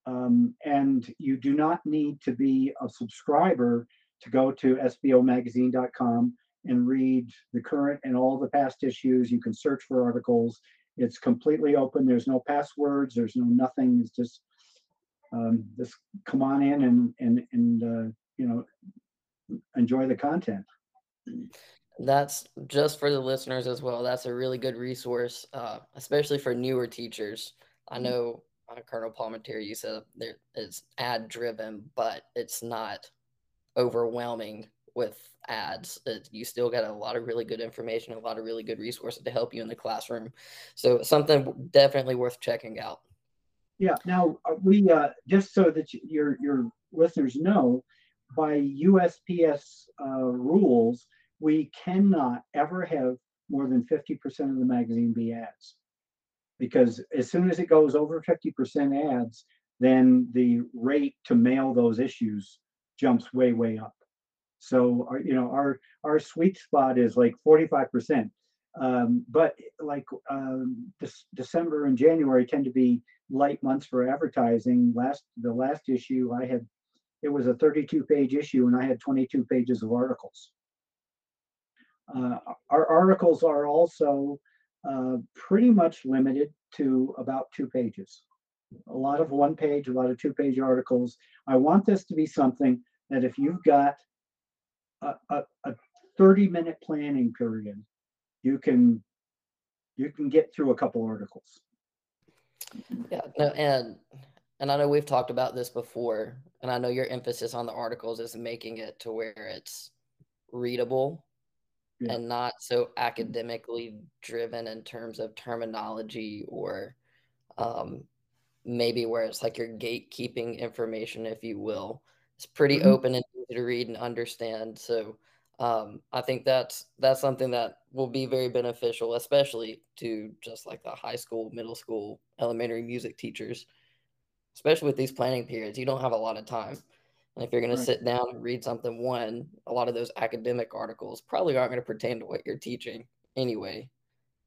Um, and you do not need to be a subscriber to go to sbomagazine.com and read the current and all the past issues. You can search for articles. It's completely open. There's no passwords. There's no nothing. It's just um, just come on in and and and uh, you know enjoy the content that's just for the listeners as well. That's a really good resource, uh, especially for newer teachers. I mm-hmm. know uh, Colonel Palmatier, you said there is ad driven, but it's not overwhelming with ads. It, you still got a lot of really good information, a lot of really good resources to help you in the classroom. So something definitely worth checking out. Yeah. Now uh, we uh, just so that your your listeners know, by USPS uh, rules, we cannot ever have more than fifty percent of the magazine be ads, because as soon as it goes over fifty percent ads, then the rate to mail those issues jumps way way up. So our, you know our our sweet spot is like forty five percent. Um, but like um, December and January tend to be light months for advertising. Last the last issue I had, it was a 32 page issue, and I had 22 pages of articles. Uh, our articles are also uh, pretty much limited to about two pages. A lot of one page, a lot of two page articles. I want this to be something that if you've got a, a, a 30 minute planning period you can you can get through a couple articles. Yeah, no, and and I know we've talked about this before, and I know your emphasis on the articles is making it to where it's readable yeah. and not so academically driven in terms of terminology or um, maybe where it's like you're gatekeeping information, if you will. It's pretty mm-hmm. open and easy to read and understand. So um, I think that's that's something that will be very beneficial, especially to just like the high school, middle school, elementary music teachers, especially with these planning periods. You don't have a lot of time. And if you're going right. to sit down and read something, one, a lot of those academic articles probably aren't going to pertain to what you're teaching anyway.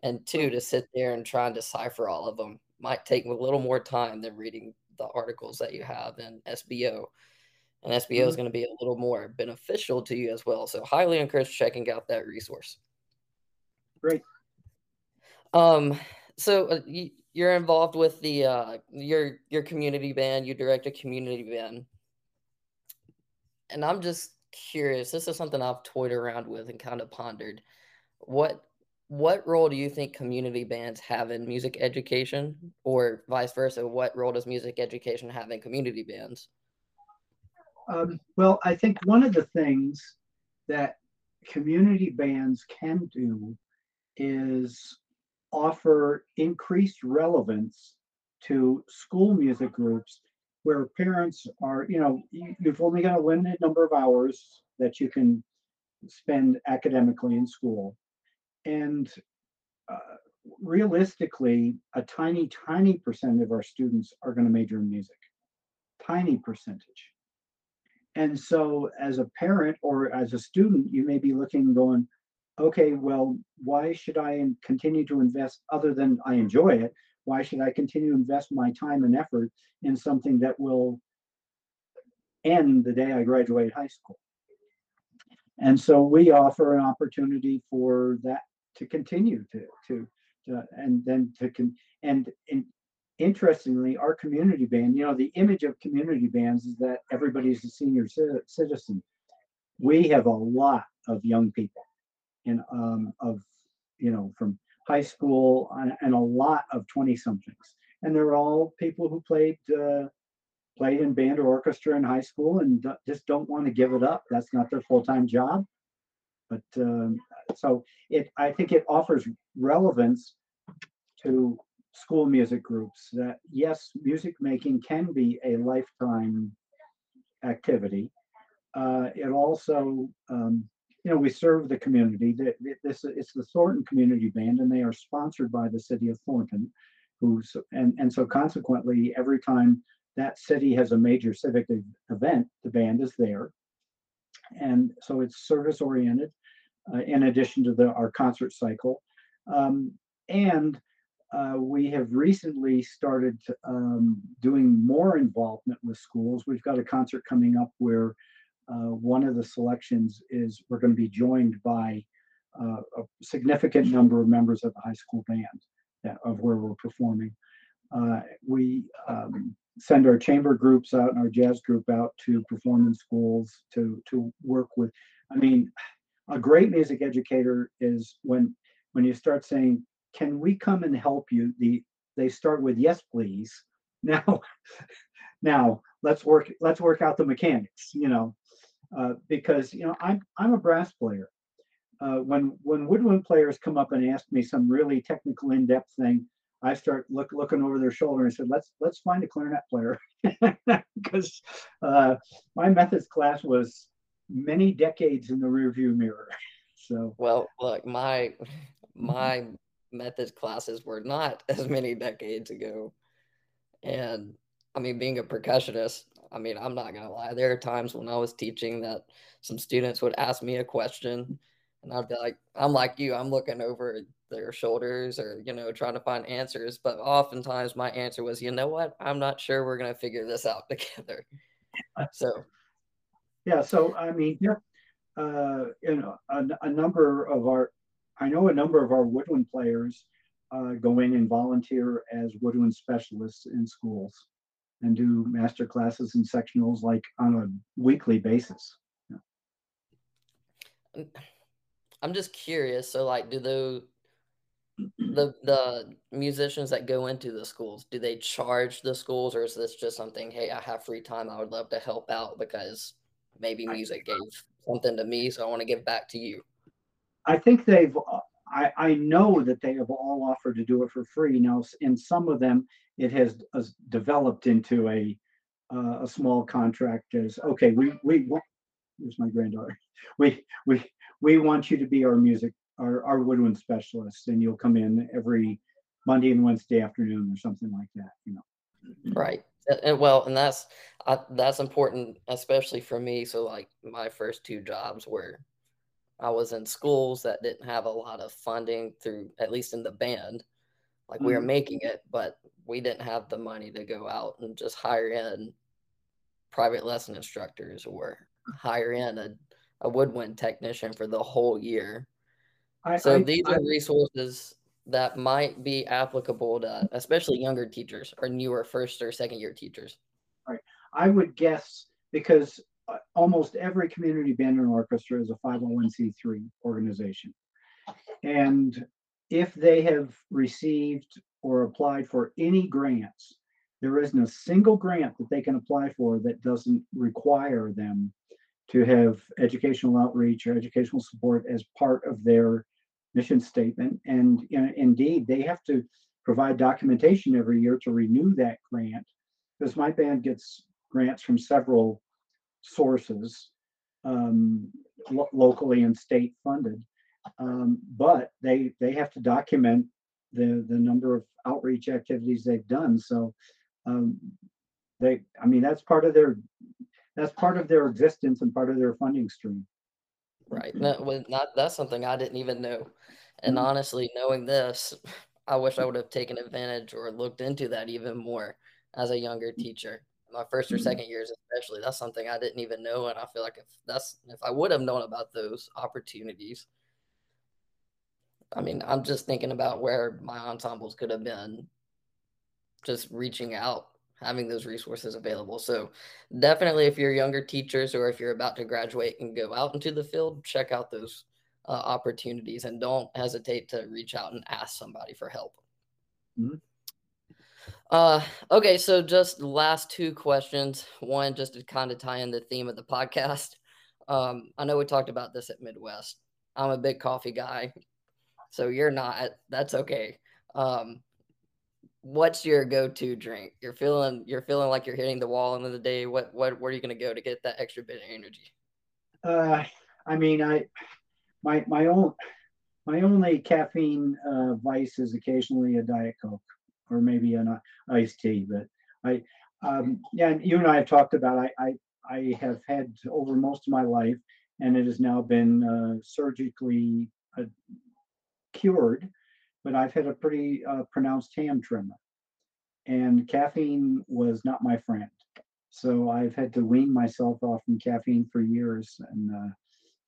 And two, to sit there and try and decipher all of them might take a little more time than reading the articles that you have in SBO and SBO mm-hmm. is going to be a little more beneficial to you as well. So highly encourage checking out that resource. Great. Um, so uh, you, you're involved with the uh, your your community band. You direct a community band, and I'm just curious. This is something I've toyed around with and kind of pondered. What what role do you think community bands have in music education, or vice versa? What role does music education have in community bands? Um, well, I think one of the things that community bands can do is offer increased relevance to school music groups where parents are, you know, you've only got a limited number of hours that you can spend academically in school. And uh, realistically, a tiny, tiny percent of our students are going to major in music. Tiny percentage. And so, as a parent or as a student, you may be looking, going, okay, well, why should I continue to invest other than I enjoy it? Why should I continue to invest my time and effort in something that will end the day I graduate high school? And so we offer an opportunity for that to continue to to, to and then to con and, and interestingly, our community band, you know, the image of community bands is that everybody's a senior citizen. We have a lot of young people, and um, of you know from high school and a lot of twenty somethings, and they're all people who played uh, played in band or orchestra in high school and just don't want to give it up. That's not their full time job, but um, so it I think it offers relevance to school music groups that yes, music making can be a lifetime activity. Uh, it also, um, you know, we serve the community. This it's the Thornton Community Band, and they are sponsored by the city of Thornton, who's and and so consequently, every time that city has a major civic event, the band is there, and so it's service oriented. Uh, in addition to the our concert cycle, um, and uh, we have recently started um, doing more involvement with schools. We've got a concert coming up where one of the selections is we're going to be joined by uh, a significant number of members of the high school band that, of where we're performing. Uh, we um, send our chamber groups out and our jazz group out to perform in schools to to work with. I mean, a great music educator is when when you start saying can we come and help you? The they start with yes, please. Now, now let's work let's work out the mechanics. You know, uh, because you know I'm I'm a brass player. Uh, when when woodwind players come up and ask me some really technical in-depth thing, I start look looking over their shoulder and said, "Let's let's find a clarinet player," because uh, my methods class was many decades in the rearview mirror. So well, look, my my methods classes were not as many decades ago, and I mean, being a percussionist, I mean, I'm not gonna lie. There are times when I was teaching that some students would ask me a question, and I'd be like, I'm like you, I'm looking over their shoulders or you know trying to find answers but oftentimes my answer was you know what? I'm not sure we're going to figure this out together. So yeah so i mean yeah uh you know a, a number of our i know a number of our woodwind players uh, go in and volunteer as woodwind specialists in schools and do master classes and sectionals like on a weekly basis yeah. i'm just curious so like do those the the musicians that go into the schools do they charge the schools or is this just something hey i have free time i would love to help out because maybe music gave something to me so i want to give back to you i think they've i i know that they have all offered to do it for free now in some of them it has, has developed into a uh, a small contract as okay we we here's my granddaughter we we we want you to be our music our, our woodwind specialist, and you'll come in every Monday and Wednesday afternoon or something like that, you know. Right. And well, and that's uh, that's important, especially for me. So, like my first two jobs were, I was in schools that didn't have a lot of funding through, at least in the band. Like mm-hmm. we were mm-hmm. making it, but we didn't have the money to go out and just hire in private lesson instructors or hire in a, a woodwind technician for the whole year I, so I, these I, are resources that might be applicable to especially younger teachers or newer first or second year teachers. Right. I would guess because almost every community band and orchestra is a 501c3 organization. And if they have received or applied for any grants, there isn't a single grant that they can apply for that doesn't require them to have educational outreach or educational support as part of their mission statement. And you know, indeed, they have to provide documentation every year to renew that grant because my band gets grants from several sources, um, lo- locally and state funded. Um, but they they have to document the the number of outreach activities they've done. So um, they, I mean, that's part of their that's part of their existence and part of their funding stream. Right. No, not that's something I didn't even know. And mm-hmm. honestly, knowing this, I wish I would have taken advantage or looked into that even more as a younger teacher. My first or mm-hmm. second years, especially, that's something I didn't even know. And I feel like if that's if I would have known about those opportunities, I mean, I'm just thinking about where my ensembles could have been just reaching out having those resources available. So definitely if you're younger teachers or if you're about to graduate and go out into the field, check out those uh, opportunities and don't hesitate to reach out and ask somebody for help. Mm-hmm. Uh, okay, so just last two questions. One, just to kind of tie in the theme of the podcast. Um, I know we talked about this at Midwest. I'm a big coffee guy, so you're not. That's okay. Um, what's your go-to drink? You're feeling you're feeling like you're hitting the wall end of the day. What what where are you gonna go to get that extra bit of energy? Uh, I mean, I my my own my only caffeine uh, vice is occasionally a diet coke or maybe an uh, iced tea. But I um, yeah, you and I have talked about I I I have had over most of my life, and it has now been uh, surgically uh, cured but I've had a pretty uh, pronounced hand tremor. And caffeine was not my friend. So I've had to wean myself off from caffeine for years and uh,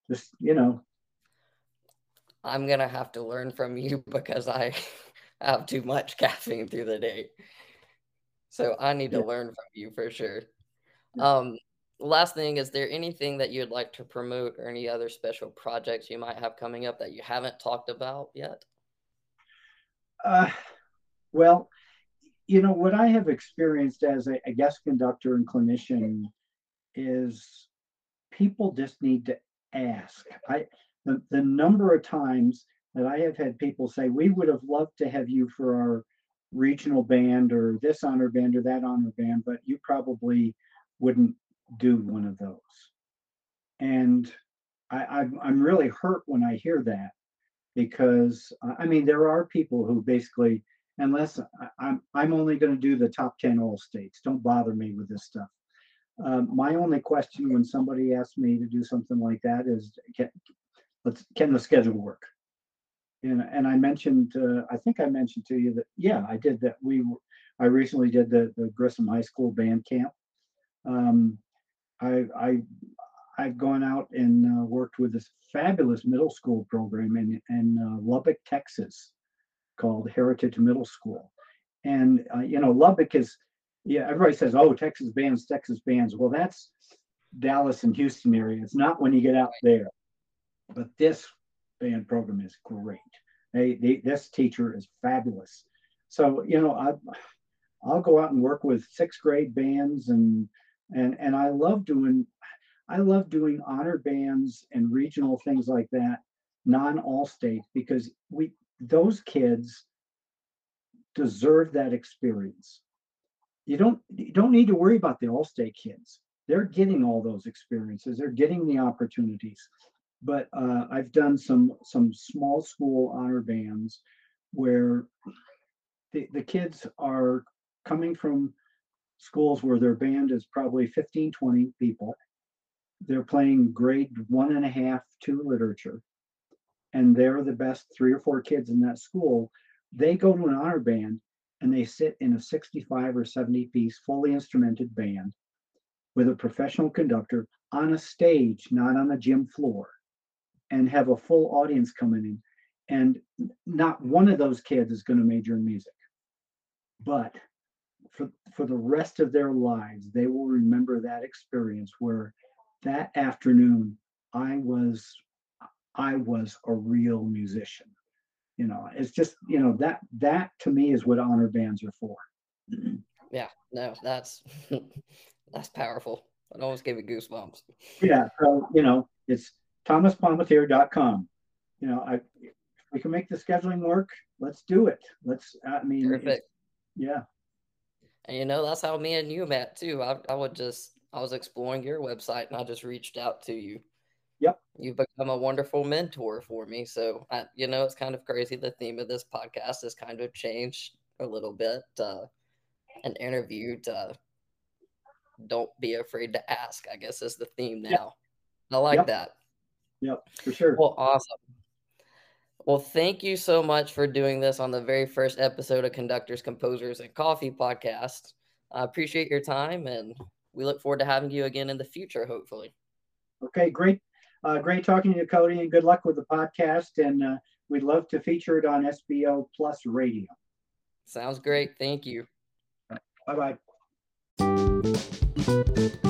just, you know. I'm to have to learn from you because I have too much caffeine through the day. So I need to yeah. learn from you for sure. Um, last thing, is there anything that you'd like to promote or any other special projects you might have coming up that you haven't talked about yet? Uh, well, you know, what I have experienced as a, a guest conductor and clinician is people just need to ask. I the, the number of times that I have had people say, we would have loved to have you for our regional band or this honor band or that honor band, but you probably wouldn't do one of those. And I, I'm, I'm really hurt when I hear that because uh, I mean there are people who basically unless I, I'm I'm only going to do the top 10 all states. Don't bother me with this stuff. Um, my only question when somebody asks me to do something like that is can, let's can the schedule work? And, and I mentioned, uh, I think I mentioned to you that, yeah, I did that. We, I recently did the, the Grissom High School band camp. Um, I, I, I've gone out and uh, worked with this fabulous middle school program in, in uh, Lubbock, Texas, called Heritage Middle School. And, uh, you know, Lubbock is, yeah, everybody says, oh, Texas bands, Texas bands. Well, that's Dallas and Houston area. It's not when you get out there. But this band program is great. They, they, this teacher is fabulous. So, you know, I, I'll go out and work with sixth grade bands and, and, and I love doing, I love doing honor bands and regional things like that, non all state, because we, those kids deserve that experience. You don't, you don't need to worry about the all state kids. They're getting all those experiences. They're getting the opportunities but uh, I've done some some small school honor bands where the, the kids are coming from schools where their band is probably 15 20 people. They're playing grade one and a half two literature and they're the best three or four kids in that school. They go to an honor band and they sit in a 65 or 70 piece fully instrumented band with a professional conductor on a stage not on a gym floor and have a full audience coming in. And not one of those kids is going to major in music. But for, for the rest of their lives, they will remember that experience where that afternoon I was I was a real musician. You know, it's just, you know, that that to me is what honor bands are for. Yeah, no, that's that's powerful. It always gave me goosebumps. Yeah, so you know, it's thomaspalmatier.com. You know, I we can make the scheduling work. Let's do it. Let's. I mean, Perfect. yeah. And you know, that's how me and you met too. I, I would just I was exploring your website and I just reached out to you. Yep. You've become a wonderful mentor for me. So I, you know, it's kind of crazy. The theme of this podcast has kind of changed a little bit. Uh, an interview to don't be afraid to ask. I guess is the theme now. Yep. I like yep. that. Yep, for sure. Well, awesome. Well, thank you so much for doing this on the very first episode of Conductors, Composers, and Coffee podcast. I appreciate your time and we look forward to having you again in the future, hopefully. Okay, great. Uh, great talking to you, Cody, and good luck with the podcast. And uh, we'd love to feature it on SBO Plus Radio. Sounds great. Thank you. Bye bye.